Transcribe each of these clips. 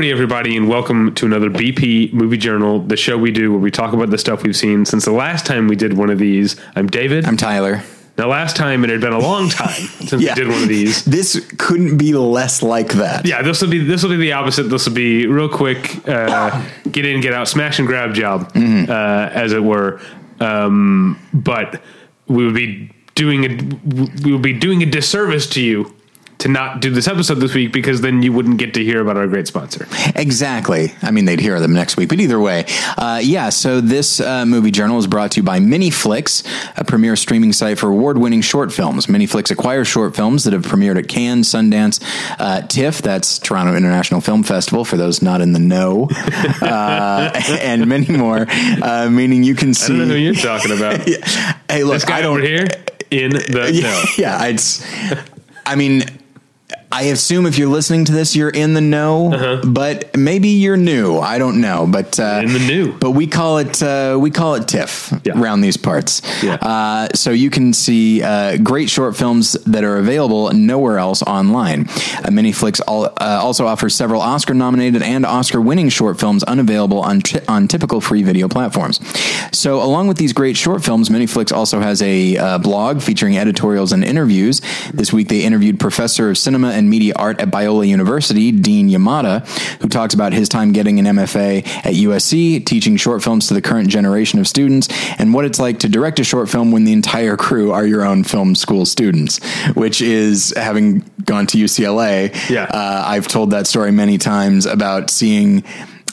Howdy, everybody, and welcome to another BP Movie Journal, the show we do where we talk about the stuff we've seen since the last time we did one of these. I'm David. I'm Tyler. now, last time it had been a long time since Yeah. we did one of these. This couldn't be less like that. Yeah, this will be this will be the opposite. This will be real quick, uh, get in, get out, smash and grab job, Mm-hmm. uh, as it were. Um, but we would be doing a we would be doing a disservice to you to not do this episode this week because then you wouldn't get to hear about our great sponsor. Exactly. I mean, they'd hear them next week, but either way, uh, yeah. So this uh, movie journal is brought to you by Miniflix, a premier streaming site for award-winning short films. Miniflix acquires short films that have premiered at Cannes, Sundance, uh, TIFF, that's Toronto International Film Festival, for those not in the know, uh, and many more. Uh, meaning you can see. I don't know who you're talking about. Hey, look, This guy I don't over here in the yeah, know. yeah, it's. I mean, I assume if you're listening to this, you're in the know, but maybe you're new. I don't know, but uh, Uh-huh. In the new. But we call it uh, we call it TIFF Yeah. around these parts. Yeah. Uh, so you can see uh, great short films that are available nowhere else online. Uh, Miniflix all, uh, also offers several Oscar-nominated and Oscar-winning short films unavailable on on typical free video platforms. So along with these great short films, Miniflix also has a uh, blog featuring editorials and interviews. This week they interviewed Professor of Cinema and Media Art at Biola University, Dean Yamada, who talks about his time getting an MFA at USC, teaching short films to the current generation of students, and what it's like to direct a short film when the entire crew are your own film school students, which is having gone to UCLA. Yeah. Uh, I've told that story many times about seeing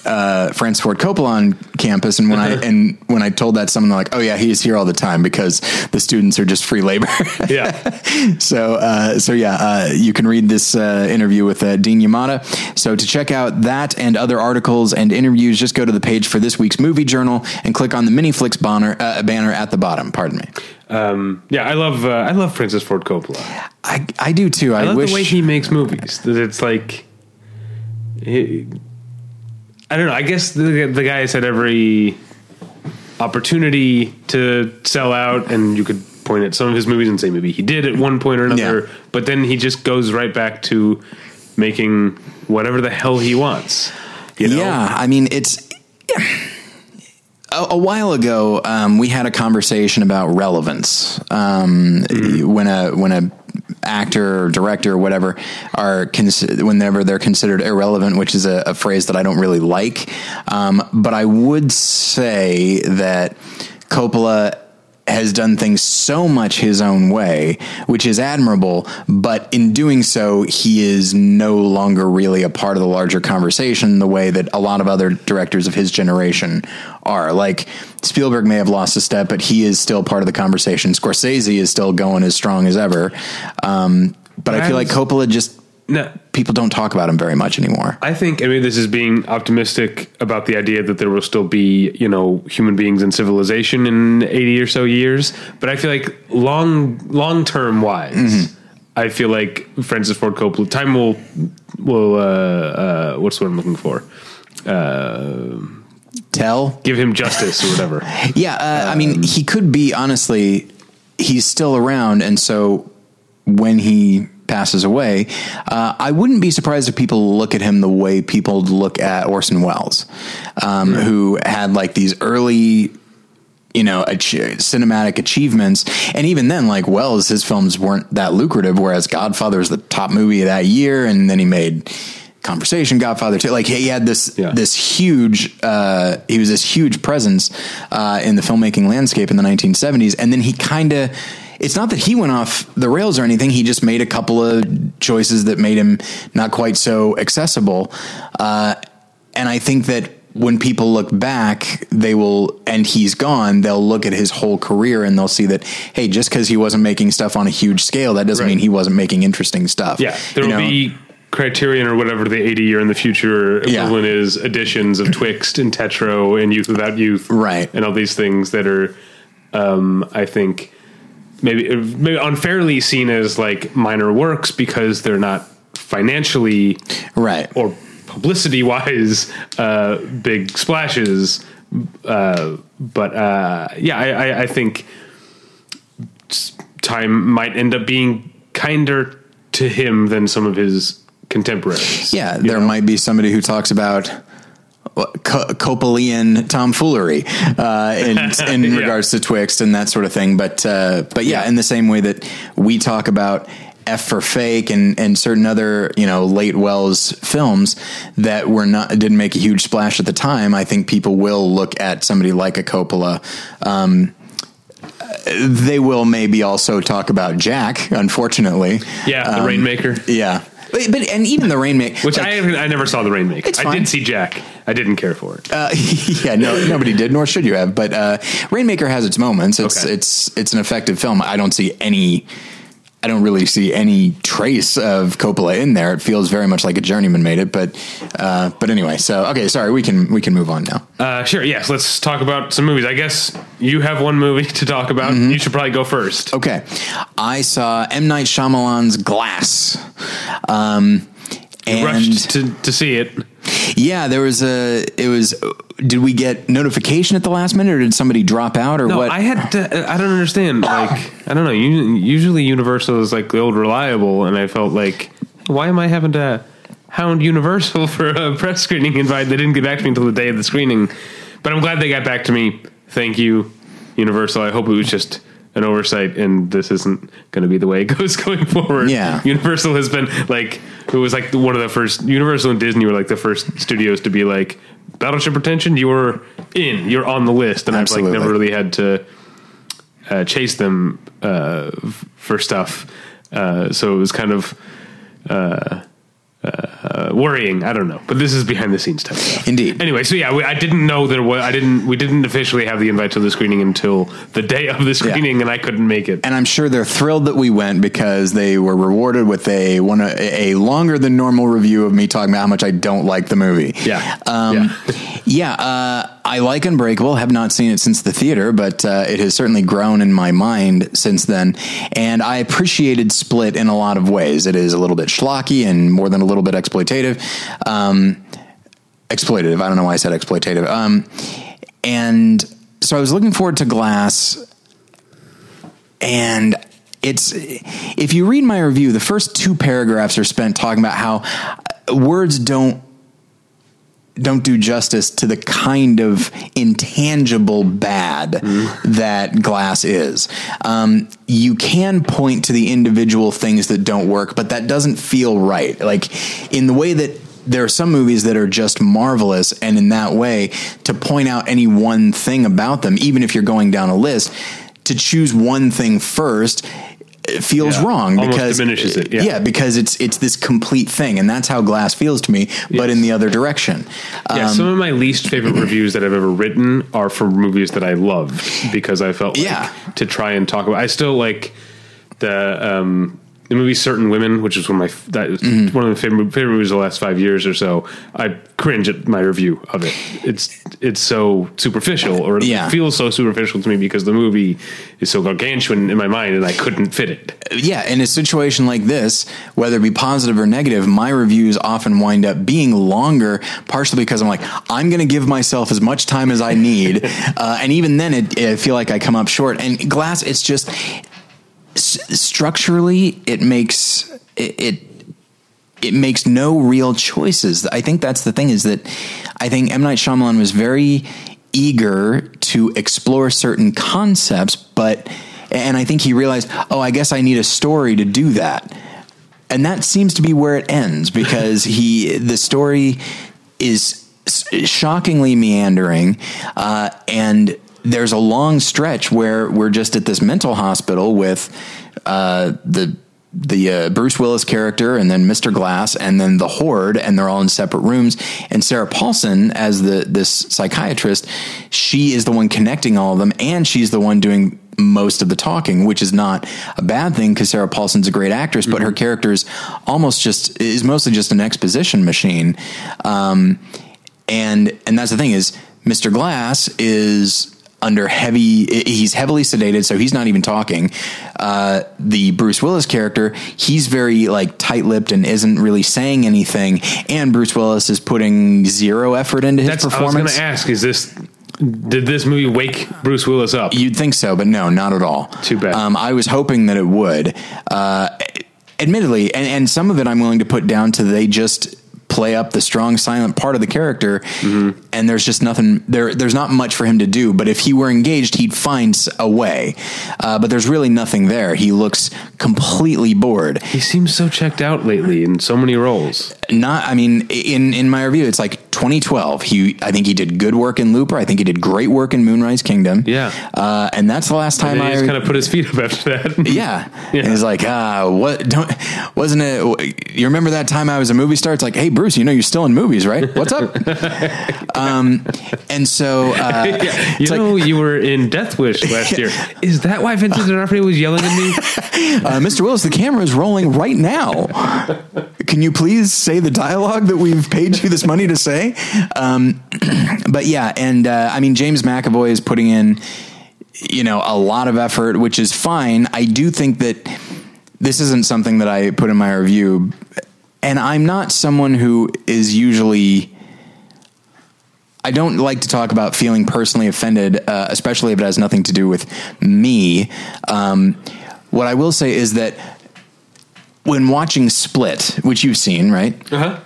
uh, Francis Ford Coppola on campus, and when I and when I told that someone, they're like, "Oh yeah, he's here all the time because the students are just free labor." Yeah. so uh, so yeah, uh, you can read this uh, interview with uh, Dean Yamada. So to check out that and other articles and interviews, just go to the page for this week's movie journal and click on the Miniflix banner uh, banner at the bottom. Pardon me. Um, yeah, I love uh, I love Francis Ford Coppola. I I do too. I, I love wish the way he makes movies. That it's like, he- I don't know. I guess the the guy has had every opportunity to sell out, and you could point at some of his movies and say maybe he did at one point or another, Yeah. but then he just goes right back to making whatever the hell he wants. You know? Yeah, I mean it's. A, a while ago, um, we had a conversation about relevance. Um, When a when a actor or director or whatever are consi- whenever they're considered irrelevant, which is a, a phrase that I don't really like. Um, but I would say that Coppola has done things so much his own way, which is admirable. But in doing so, he is no longer really a part of the larger conversation the way that a lot of other directors of his generation are. Like Spielberg may have lost a step, but he is still part of the conversation. Scorsese is still going as strong as ever. Um, but I feel like Coppola just No, people don't talk about him very much anymore. I think, I mean, this is being optimistic about the idea that there will still be, you know, human beings and civilization in 80 or so years. But I feel like long, long term wise, Mm-hmm. I feel like Francis Ford Coppola, time will, will, uh, uh, what's what I'm looking for? Uh, Tell Give him justice or whatever. Yeah, uh, I mean, he could be honestly. He's still around, and so when he passes away, uh, I wouldn't be surprised if people look at him the way people look at Orson Welles, um, who had like these early. You know, ach- cinematic achievements, and even then, like Welles, his films weren't that lucrative. Whereas Godfather was the top movie of that year, and then he made Conversation, Godfather too. Like he had this Yeah. this huge uh, he was this huge presence uh, in the filmmaking landscape in the 1970s and then he kind of it's not that he went off the rails or anything he just made a couple of choices that made him not quite so accessible uh, and i think that when people look back they will and he's gone they'll look at his whole career and they'll see that hey just because he wasn't making stuff on a huge scale that doesn't Right. mean he wasn't making interesting stuff Yeah. There You will know? be Criterion or whatever the 80 year in the future Yeah. equivalent is editions of Twixt and Tetro and Youth Without Youth. Right. And all these things that are, um, I think, maybe, maybe unfairly seen as like minor works because they're not financially right or publicity wise uh, big splashes. Uh, but uh, yeah, I, I, I think time might end up being kinder to him than some of his contemporaries. Yeah, there know? might be somebody who talks about Coppelian tomfoolery uh, in, in Yeah. regards to Twixt and that sort of thing. But uh, but yeah, in the same way that we talk about F for Fake and and certain other you know late Welles films that were not didn't make a huge splash at the time, I think people will look at somebody like a Coppola. Um, they will maybe also talk about Jack, unfortunately. Yeah, the Um, Rainmaker. Yeah. But, but and even the Rainmaker, Which like- I I never saw the Rainmaker. It's I did see Jack. I didn't care for it. Uh, yeah, no, nobody did, nor should you have. But uh, Rainmaker has its moments. It's Okay. it's it's an effective film. I don't see any. I don't really see any trace of Coppola in there. It feels very much like a journeyman made it. But uh, but anyway, so okay, sorry, we can we can move on now. Uh, sure. Yes. Let's talk about some movies. I guess you have one movie to talk about. Mm-hmm. You should probably go first. Okay, I saw M Night Shyamalan's Glass. Um, and Rushed to, to see it. Yeah, there was a. It was. Did we get notification at the last minute, or did somebody drop out, or No, what? I had to. I don't understand. Like, I don't know. Usually, Universal is like the old reliable, and I felt like, why am I having to hound Universal for a press screening invite? They didn't get back to me until the day of the screening, but I'm glad they got back to me. Thank you, Universal. I hope it was just an oversight, and this isn't going to be the way it goes going forward. Yeah. Universal has been like it was like one of the first. Universal and Disney were like the first studios to be like Battleship Retention. You're in. You're on the list, and Absolutely. I've like never really had to uh, chase them uh, for stuff. Uh, so it was kind of uh, uh, worrying. I don't know, but this is behind the scenes type stuff. Indeed. Anyway, so yeah, we, I didn't know there was. I didn't. We didn't officially have the invite to the screening until the day of the screening, and I couldn't make it. and I'm sure they're thrilled that we went because they were rewarded with a one a, a longer than normal review of me talking about how much I don't like the movie. Yeah. um, Yeah. yeah. uh, I like Unbreakable. Have not seen it since the theater, but uh, it has certainly grown in my mind since then. And I appreciated Split in a lot of ways. It is a little bit schlocky and more than a little bit exploitative. Um, exploitative. I don't know why I said exploitative. Um, and so I was looking forward to Glass and it's if you read my review the first two paragraphs are spent talking about how words don't don't do justice to the kind of intangible bad that glass is. Um, you can point to the individual things that don't work, but that doesn't feel right. Like in the way that there are some movies that are just marvelous, and in that way, to point out any one thing about them, even if you're going down a list, to choose one thing first it feels Yeah. wrong Almost because diminishes it, yeah. because it's it's this complete thing, and that's how glass feels to me, but Yes. in the other direction. Yeah, Um, some of my least favorite reviews that I've ever written are for movies that I loved because I felt like Yeah. to try and talk about. I still like the um, the movie Certain Women, which is one of my that is Mm-hmm. one of my favorite favorite movies of the last five years or so. I cringe at my review of it. It's it's so superficial, or Yeah. it feels so superficial to me because the movie is so gargantuan in my mind, and I couldn't fit it. yeah, in a situation like this, whether it be positive or negative, my reviews often wind up being longer, partially because I'm like, I'm going to give myself as much time as I need, uh, and even then, it, I feel like I come up short. And glass, it's just s- structurally, it makes it. it it makes no real choices. I think that's the thing is that I think M Night Shyamalan was very eager to explore certain concepts, but and I think he realized, oh, I guess I need a story to do that, and that seems to be where it ends because he the story is shockingly meandering, uh, and there's a long stretch where we're just at this mental hospital with uh, the the uh, Bruce Willis character and then Mr. Glass and then the Horde and they're all in separate rooms and Sarah Paulson as the this psychiatrist she is the one connecting all of them and she's the one doing most of the talking which is not a bad thing because Sarah Paulson's a great actress but her character is almost just is mostly just an exposition machine um, and and that's the thing is Mr. Glass is under heavy he's heavily sedated so he's not even talking uh, the bruce willis character he's very like tight-lipped and isn't really saying anything and bruce willis is putting zero effort into his That's I was going to ask: Is this did this movie wake Bruce Willis up? You'd think so, but no, not at all. Too bad. Um, I was hoping that it would. Uh, admittedly, and, and some of it I'm willing to put down to they just play up the strong silent part of the character and there's just nothing there there's not much for him to do but if he were engaged he'd find a way uh, but there's really nothing there he looks completely bored He seems so checked out lately in so many roles. not i mean in in my review it's like 2012 he i think he did good work in looper i think he did great work in moonrise kingdom Yeah. uh, and that's the last time i just kind of put his feet up after that. yeah. Yeah. And he's like, ah, what? Don't wasn't it? You remember that time I was a movie star? It's like, hey, Bruce, you know you're still in movies, right? What's up? um, and so, uh, Yeah, you it's like, know, you were in Death Wish last year. Is that why Vincent D'Onofrio was yelling at me? uh, Mr. Willis, the camera is rolling right now. Can you please say the dialogue that we've paid you this money to say? Um, but yeah, and uh, I mean, James McAvoy is putting in, you know, a lot of effort, which is fine. I do think that this isn't something that I put in my review, and I'm not someone who is usually. I don't like to talk about feeling personally offended, uh, especially if it has nothing to do with me. Um, what I will say is that when watching Split, which you've seen, right? Uh-huh.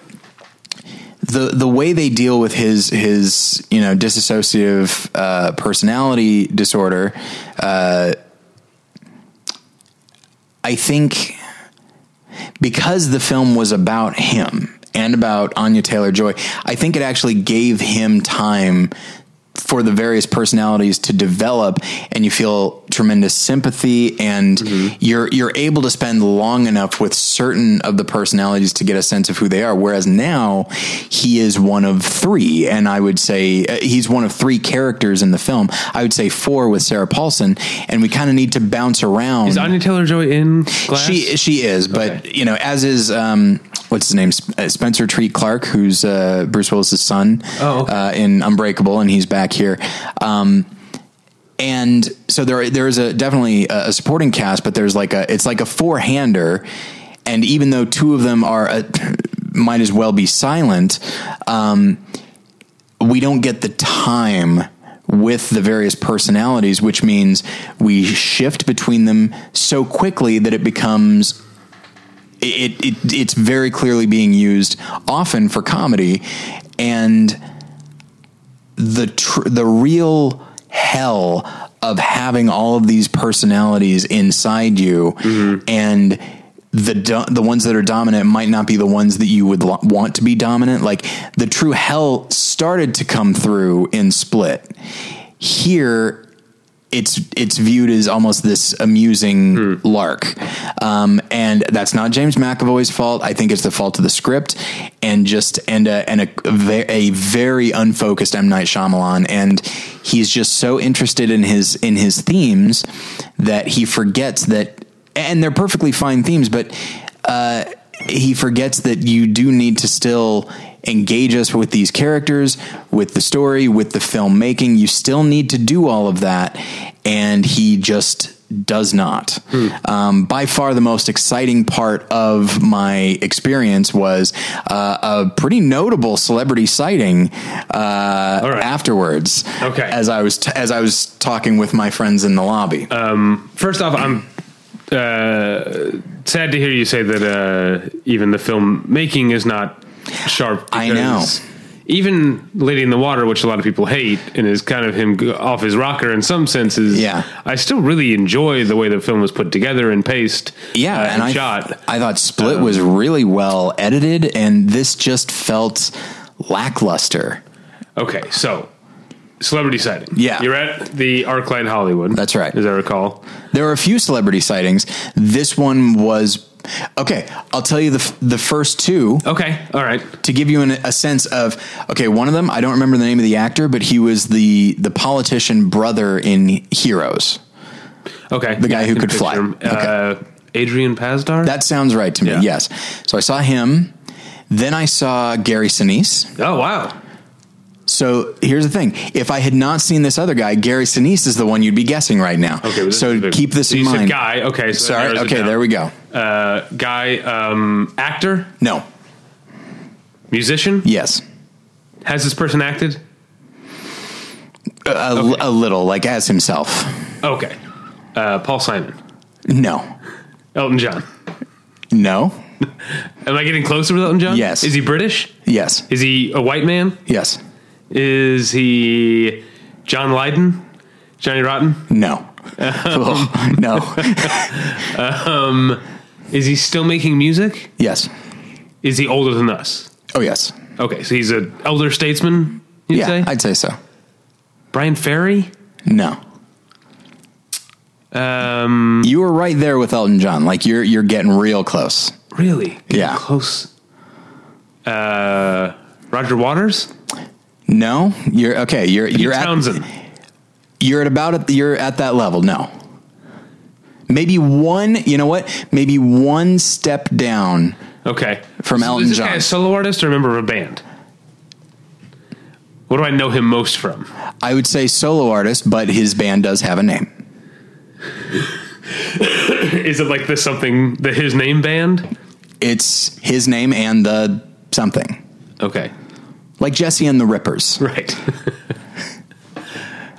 the the way they deal with his his you know dissociative uh, personality disorder, uh, I think because the film was about him and about Anya Taylor Joy, I think it actually gave him time for the various personalities to develop and you feel tremendous sympathy and you're you're able to spend long enough with certain of the personalities to get a sense of who they are whereas now he is one of 3 and I would say uh, he's one of 3 characters in the film I would say 4 with Sarah Paulson and we kind of need to bounce around Is Anya Taylor Joy in Glass? she she is, but Okay. you know, as is um, what's his name, uh, Spencer Treat Clark, who's uh, Bruce Willis's son Oh, okay. uh, in Unbreakable, and he's back here. Um, and so there there is a definitely a, a supporting cast, but there's like a it's like a four hander, and even though two of them are uh, might as well be silent. Um, we don't get the time with the various personalities, which means we shift between them so quickly that it becomes it, it it's very clearly being used often for comedy and the tr- the real hell of having all of these personalities inside you mm-hmm. and the do- the ones that are dominant might not be the ones that you would lo- want to be dominant. Like the true hell started to come through in split. Here it's it's viewed as almost this amusing lark, um, and that's not James McAvoy's fault. I think it's the fault of the script and just and a, and a, a a very unfocused M. Night Shyamalan, and he's just so interested in his in his themes that he forgets that, and they're perfectly fine themes, but uh, he forgets that you do need to still engage us with these characters, with the story, with the filmmaking. You still need to do all of that, and he just does not. Um, by far, the most exciting part of my experience was uh, a pretty notable celebrity sighting uh, right. afterwards. Okay. as I was t- as I was talking with my friends in the lobby. First off, I'm uh, sad to hear you say that uh, even the filmmaking is not sharp. I know. Even Lady in the Water, which a lot of people hate, and is kind of him off his rocker in some senses. Yeah. I still really enjoy the way the film was put together and paced. Yeah, uh, and, and I shot. I thought Split was really well edited, and this just felt lackluster. Okay, so celebrity sighting. Yeah. you're at the ArcLight Hollywood. That's right. as I recall. There were a few celebrity sightings. This one was okay. I'll tell you the f- the first two Okay, all right. to give you an, a sense of okay. One of them I don't remember the name of the actor, but he was the the politician brother in Heroes. Okay, The guy I who could fly. him. Uh, Adrian Pasdar. That sounds right to me. Yeah. Yes. So I saw him. Then I saw Gary Sinise. oh wow. So here's the thing: if I had not seen this other guy, Gary Sinise is the one you'd be guessing right now. Okay, well, so this keep this in you said mind. guy. Okay, so Sorry. Okay, there we go. Uh, guy, um, actor, No. musician. Yes. Has this person acted? A, a little, like as himself. Okay. Uh, Paul Simon, No. Elton John. No. Am I getting closer with Elton John? Yes. Is he British? Yes. Is he a white man? Yes. Is he John Lydon? Johnny Rotten? No. Oh, no. Is he still making music? Yes. Is he older than us? Oh, yes. Okay, so he's an elder statesman, you'd yeah, say? I'd say so. Bryan Ferry? No. Um, You were right there with Elton John. Like you're you're getting real close. really? Yeah. Close. Uh, Roger Waters? No, you're okay. You're you're at you're at about at, you're at that level. No, maybe one. You know what? Maybe one step down. Okay. From So Elton is this guy John. a solo artist or a member of a band? What do I know him most from? I would say solo artist, but his band does have a name. Is it like this something the his name band? It's his name and the something Okay. Like Jesse and the Rippers. Right.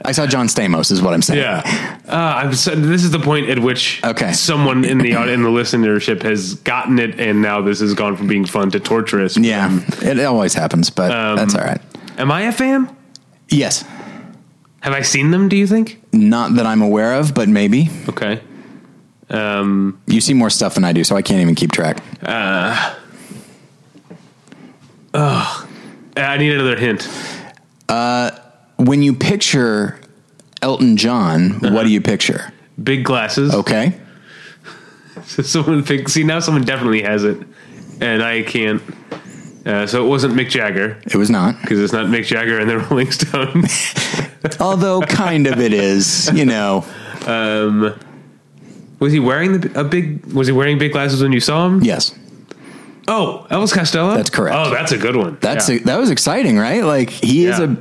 I saw John Stamos, is what I'm saying. yeah. Uh, I'm so, this is the point at which Okay. someone in the in the listenership has gotten it, and now this has gone from being fun to torturous. Yeah, it always happens, but Um, that's all right. Am I a fan? Yes, Have I seen them? Do you think? not that I'm aware of, but maybe Okay. Um, you see more stuff than I do, so I can't even keep track. I need another hint. When you picture Elton John, Uh-huh. what do you picture? Big glasses. Okay, So someone see now someone definitely has it, and I can't. Uh, so it wasn't Mick Jagger it was not. because it's not Mick Jagger and the Rolling Stones. Although kind of it is, you know. um, was he wearing the, a big? Was he wearing big glasses when you saw him? Yes, Oh, Elvis Costello. That's correct. Oh, that's a good one. that's Yeah. a, that was exciting, right? Like he is a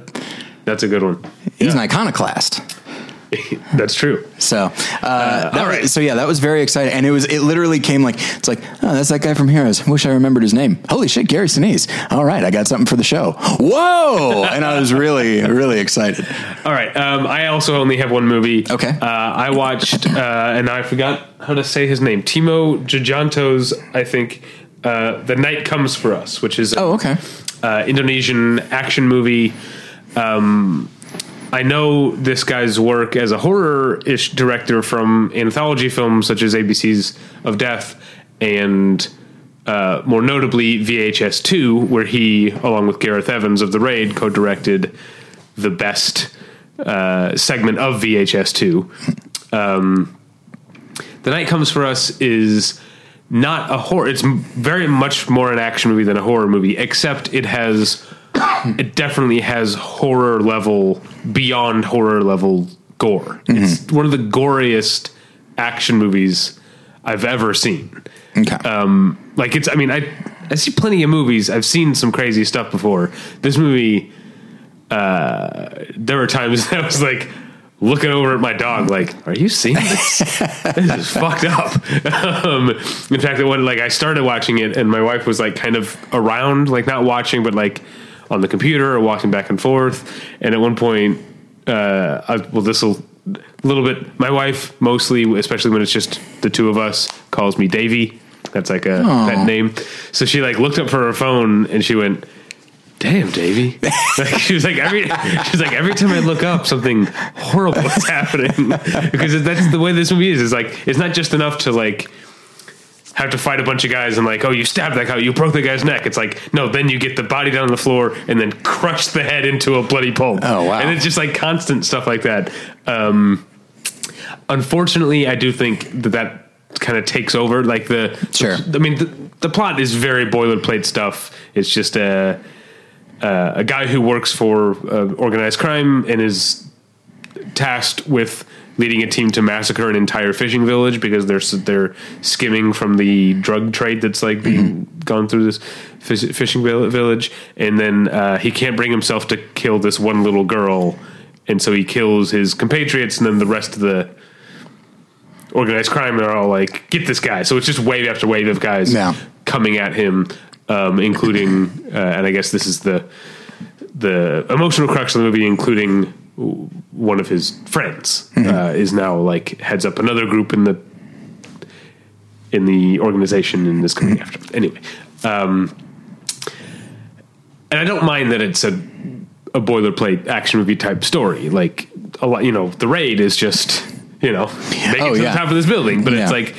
that's a good one. he's Yeah. an iconoclast. that's true. So, uh, that all right. so yeah, that was very exciting, and it was it literally came like it's like oh, that's that guy from Heroes. I wish I remembered his name. Holy shit, Gary Sinise. All right, I got something for the show. Whoa! and I was really really excited. All right. Um, I also only have one movie. Okay. Uh, I watched, uh, and I forgot how to say his name. Timo Giganto's, I think, uh, The Night Comes for Us, which is Oh, okay. uh, Indonesian action movie. Um, I know this guy's work as a horror-ish director from anthology films such as ABC's of Death and uh, more notably VHS 2, where he, along with Gareth Evans of The Raid, co-directed the best uh, segment of VHS 2. Um, the Night Comes for Us is not a horror. It's very much more an action movie than a horror movie, except it has, it definitely has horror level, beyond horror level gore. It's one of the goriest action movies I've ever seen. Okay. Um, like it's, I mean, I, I see plenty of movies. I've seen some crazy stuff before. This movie, uh, there were times that I was like looking over at my dog, like, "Are you seeing this? this is fucked up." Um, in fact, it went like I started watching it, and my wife was like kind of around, like not watching, but like on the computer or walking back and forth. And at one point, uh, I, well, this will a little bit. My wife mostly, especially when it's just the two of us, calls me Davy. That's like a pet name. So she like looked up for her phone and she went, "Damn, Davy!" like she was like every she's like every time I look up, something horrible is happening because that's the way this movie is. It's like it's not just enough to like have to fight a bunch of guys and like, oh, you stabbed that guy, you broke the guy's neck. It's like, no, then you get the body down on the floor and then crush the head into a bloody pulp. Oh, wow. And it's just like constant stuff like that. Um, unfortunately, I do think that that kind of takes over. Like the, Sure. I mean, the, the plot is very boilerplate stuff. It's just a uh, a guy who works for uh, organized crime and is tasked with leading a team to massacre an entire fishing village because they're they're skimming from the drug trade that's like being gone through this fish, fishing village, and then uh, he can't bring himself to kill this one little girl, and so he kills his compatriots, and then the rest of the organized crime are all like, "Get this guy!" So it's just wave after wave of guys Yeah. coming at him, um, including, uh, and I guess this is the the emotional crux of the movie, including one of his friends, uh, is now like heads up another group in the in the organization and is coming after. Them. Anyway, um, and I don't mind that it's a a boilerplate action movie type story. Like a lot, you know, the raid is just you know make Oh, it to yeah. the top of this building, but Yeah. it's like,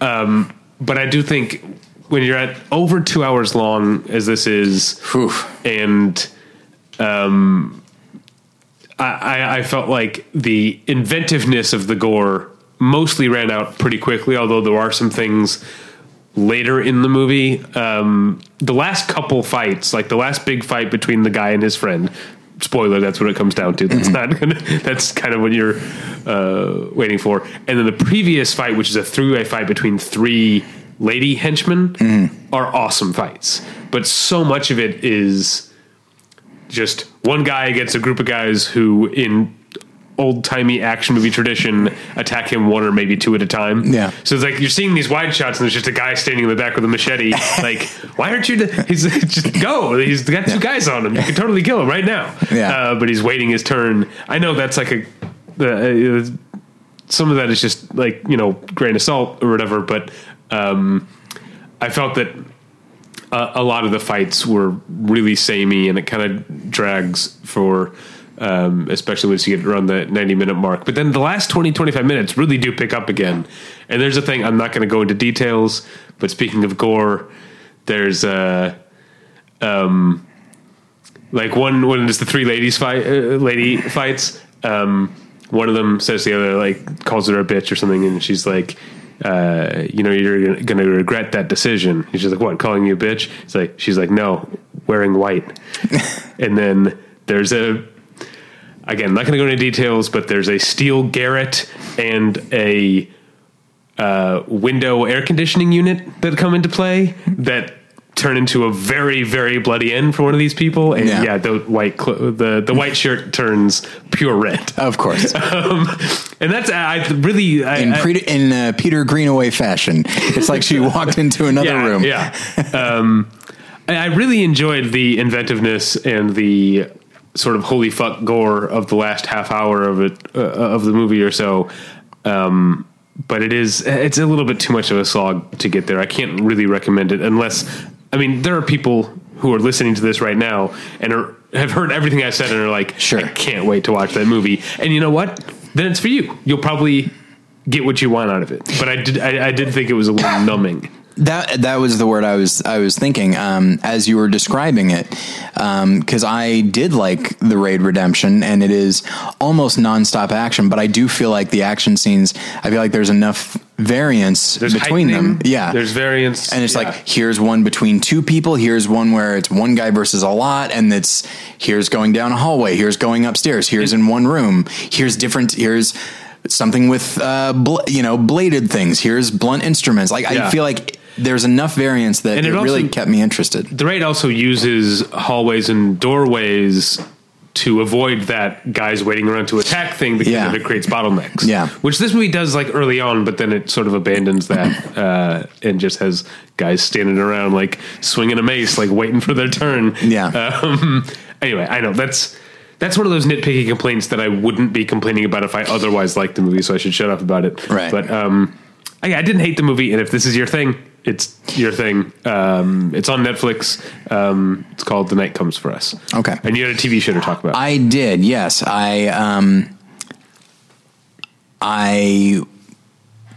um, but I do think when you're at over two hours long as this is, Whew. and um, I, I, I felt like the inventiveness of the gore mostly ran out pretty quickly. Although there are some things later in the movie. Um, the last couple fights, like the last big fight between the guy and his friend. Spoiler, that's what it comes down to. That's not gonna. That's kind of what you're uh, waiting for. And then the previous fight, which is a three-way fight between three lady henchmen, are awesome fights. But so much of it is just one guy against a group of guys who, in old timey action movie tradition, attack him one or maybe two at a time. Yeah. So it's like you're seeing these wide shots, and there's just a guy standing in the back with a machete. like, why aren't you? He's just go. He's got two guys on him. You can totally kill him right now. Yeah. Uh, but he's waiting his turn. I know that's like a. Uh, some of that is just like you know grain of salt or whatever, but um, I felt that a lot of the fights were really samey and it kind of drags for um, especially once you get around the 90 minute mark. But then the last 20 25 minutes really do pick up again. And there's a thing i'm not going to go into details but speaking of gore there's uh um like one when it's the three ladies fight uh, lady fights um one of them says the other like calls her a bitch or something and she's like uh, you know, you're going to regret that decision. He's just like, what, calling you a bitch? It's like, she's like, no, wearing white. and then there's a, again, not going to go into details, but there's a steel garret and a uh, window air conditioning unit that come into play that turn into a very, very bloody end for one of these people. And Yeah. yeah, the white, the, the white shirt turns pure red. Of course. Um, and that's, I really, I, In, I- in uh, Peter Greenaway fashion. It's like she walked into another yeah, room. Yeah. Um, I I really enjoyed the inventiveness and the sort of holy fuck gore of the last half hour of it uh, of the movie or so. Um, but it is it's a little bit too much of a slog to get there. I can't really recommend it unless I mean there are people who are listening to this right now and are have heard everything I said and are like, Sure. I can't wait to watch that movie. And you know what? Then it's for you. You'll probably get what you want out of it. But I did I, I did think it was a little numbing. That that was the word I was I was thinking um, as you were describing it, because I did like the Raid Redemption, and it is almost nonstop action. But I do feel like the action scenes, I feel like there's enough variance There's between them. Yeah, There's variance. and it's yeah. like here's one between two people here's one where it's one guy versus a lot and it's here's going down a hallway here's going upstairs here's in one room here's different here's something with uh bl- you know bladed things here's blunt instruments like Yeah. i feel like there's enough variance that And it, it really kept me interested the raid also uses hallways and doorways to avoid that guys waiting around to attack thing because Yeah. it creates bottlenecks. Yeah. which this movie does like early on, but then it sort of abandons that uh, and just has guys standing around like swinging a mace, like waiting for their turn. Yeah. Um, anyway, I know that's. That's one of those nitpicky complaints that I wouldn't be complaining about if I otherwise liked the movie, so I should shut up about it. Right. But um, I, I didn't hate the movie, and if this is your thing, it's your thing. Um, it's on Netflix. Um, it's called The Night Comes for Us. Okay. And you had a TV show to talk about. I did, yes. I um I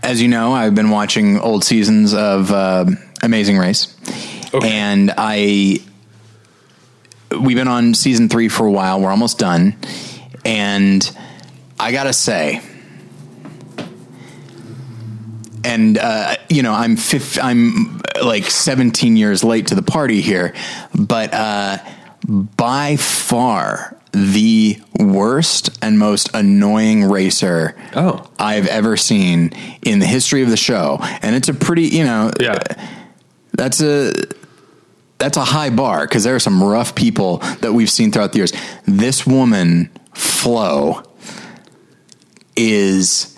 as you know, I've been watching old seasons of uh, Amazing Race. Okay. And I we've been on season 3 for a while. We're almost done. And I got to say and uh, you know I'm fif- I'm like 17 years late to the party here, but uh, by far the worst and most annoying racer Oh. I've ever seen in the history of the show, and it's a pretty you know yeah. that's a that's a high bar because there are some rough people that we've seen throughout the years. This woman, Flo, is,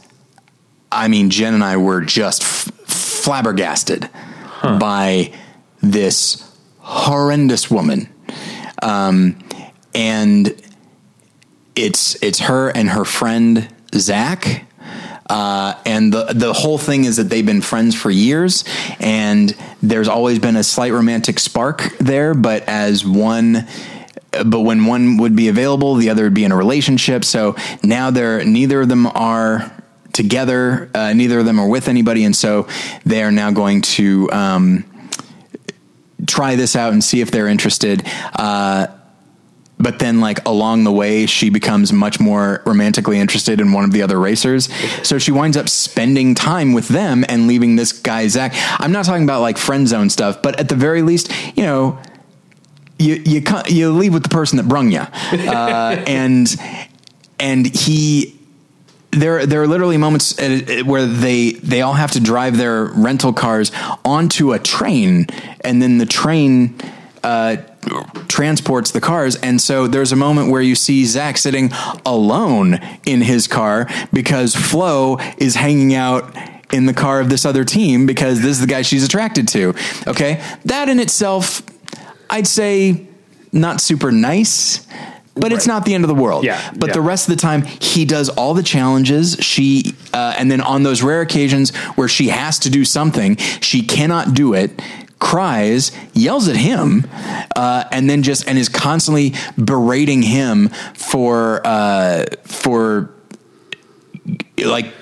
I mean, Jen and I were just f- flabbergasted by this horrendous woman, um, and it's it's her and her friend Zach. uh, and the the whole thing is that they've been friends for years, and there's always been a slight romantic spark there, but as one but when one would be available, the other would be in a relationship. So now they're neither of them are together. Uh, neither of them are with anybody, and so they are now going to um, try this out and see if they're interested. Uh, but then, like along the way, she becomes much more romantically interested in one of the other racers. So she winds up spending time with them and leaving this guy Zach. I'm not talking about like friend zone stuff, but at the very least, you know, you you you leave with the person that brung you, uh, and and he. There, there are literally moments uh, where they they all have to drive their rental cars onto a train, and then the train uh, transports the cars. And so there's a moment where you see Zach sitting alone in his car because Flo is hanging out in the car of this other team because this is the guy she's attracted to. Okay. That in itself, I'd say not super nice. But it's not the end of the world. Yeah, But yeah. the rest of the time, he does all the challenges. She, uh, and then on those rare occasions where she has to do something, she cannot do it. Cries, yells at him, uh, and then just and is constantly berating him for uh, for like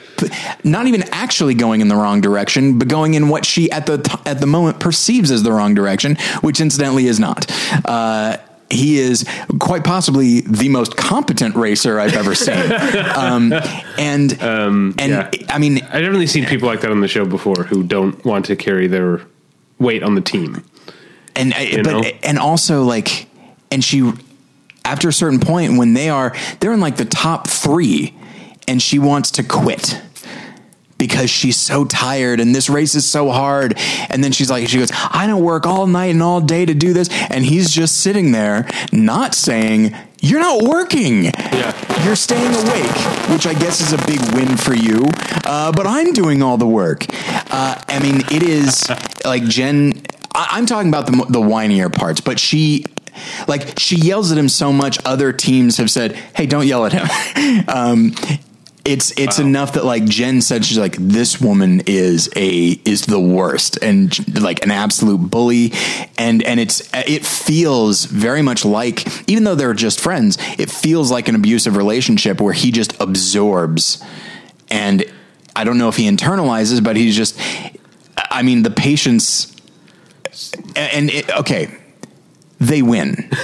not even actually going in the wrong direction, but going in what she at the t- at the moment perceives as the wrong direction, which incidentally is not. Uh, he is quite possibly the most competent racer I've ever seen, um, and um, and yeah. I mean, I've definitely seen people like that on the show before who don't want to carry their weight on the team. and uh, I- but know? Uh, and also like and she after a certain point when they are they're in like the top three and she wants to quit because she's so tired and this race is so hard. And then she's like she goes i don't work all night and all day to do this. And he's just sitting there not saying you're not working. Yeah. you're staying awake which i guess is a big win for you. Uh, but i'm doing all the work. Uh, i mean it is like jen I, i'm talking about the, the whinier parts but she like she yells at him so much other teams have said hey don't yell at him. Um, it's it's enough that like Jen said she's like this woman is a is the worst and like an absolute bully. And and it's it feels very much like even though they're just friends it feels like an abusive relationship where he just absorbs. And I don't know if he internalizes but he's just I mean the patience and it, okay they win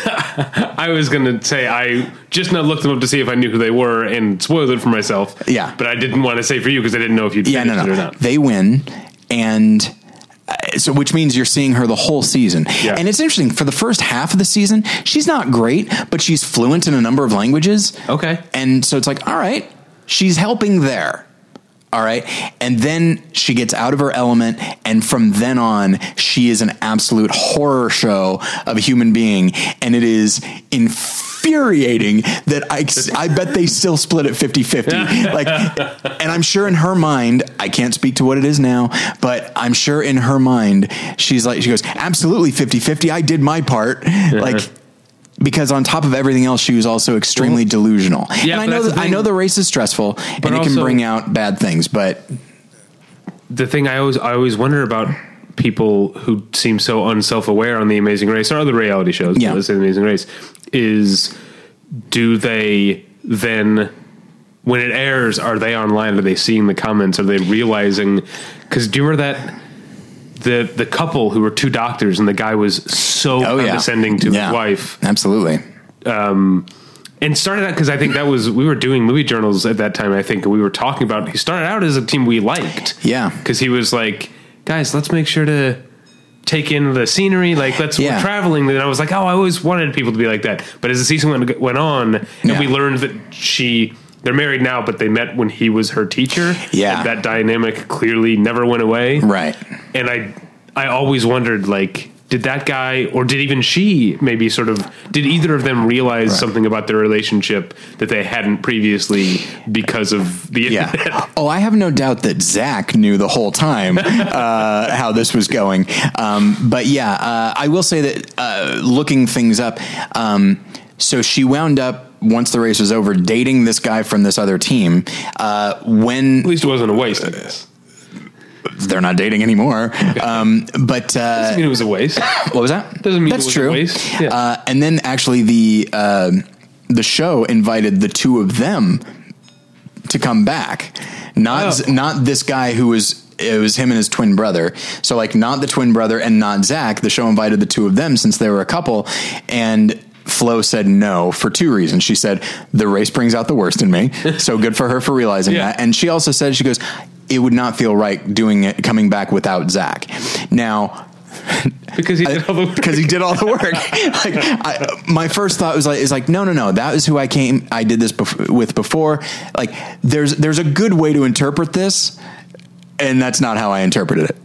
I was going to say I just now looked them up to see if I knew who they were and spoiled it for myself. Yeah. but I didn't want to say for you because I didn't know if you'd Yeah, no, it or no. not. They win, and uh, so which means you're seeing her the whole season. Yeah. And it's interesting for the first half of the season, she's not great, but she's fluent in a number of languages. Okay. And so it's like, all right, she's helping there. All right. And then she gets out of her element. And from then on, she is an absolute horror show of a human being. And it is infuriating that I, I bet they still split it 50 50. Like, and I'm sure in her mind, I can't speak to what it is now, but I'm sure in her mind, she's like, she goes, absolutely 50 50. I did my part. Like, because on top of everything else, she was also extremely delusional. Yeah, and I know the I know the race is stressful and it can bring out bad things, but the thing I always I always wonder about people who seem so unself aware on the Amazing Race or other reality shows. Yeah. let's say the Amazing Race is do they then when it airs are they online? Are they seeing the comments? Are they realizing? Because do you remember that? The, the couple who were two doctors and the guy was so oh yeah, condescending to Yeah. his wife absolutely. Um, and started out because I think that was we were doing movie journals at that time. I think and we were talking about he started out as a team we liked. Yeah. because he was like, guys, let's make sure to take in the scenery. Like, let's Yeah. we're traveling. And I was like, oh, I always wanted people to be like that. But as the season went, went on, and Yeah. we learned that she. They're married now, but they met when he was her teacher. Yeah. that dynamic clearly never went away. Right. And I, I always wondered, like, did that guy or did even she maybe sort of did either of them realize Right. something about their relationship that they hadn't previously because of the Yeah. internet? Oh, I have no doubt that Zach knew the whole time uh, how this was going. Um, but yeah, uh, I will say that uh, looking things up, um, so she wound up once the race was over, dating this guy from this other team. Uh, when At least it wasn't a waste, I guess. they're not dating anymore, um, but uh, I mean, it was a waste. what was that? Doesn't mean it that's true. waste. Yeah. Uh, and then actually the uh, the show invited the two of them to come back, not Oh. not this guy who was. It was him and his twin brother. So, like, not the twin brother and not Zach. The show invited the two of them since they were a couple. And Flo said no for two reasons. She said, the race brings out the worst in me. So good for her for realizing Yeah. that. And she also said, she goes, it would not feel right doing it, coming back without Zach. Now, because he did all the work. because he did all the work. like I, my first thought was like, is like, no, no, no. That is who I came. I did this bef- with before. Like, there's there's a good way to interpret this, and that's not how I interpreted it.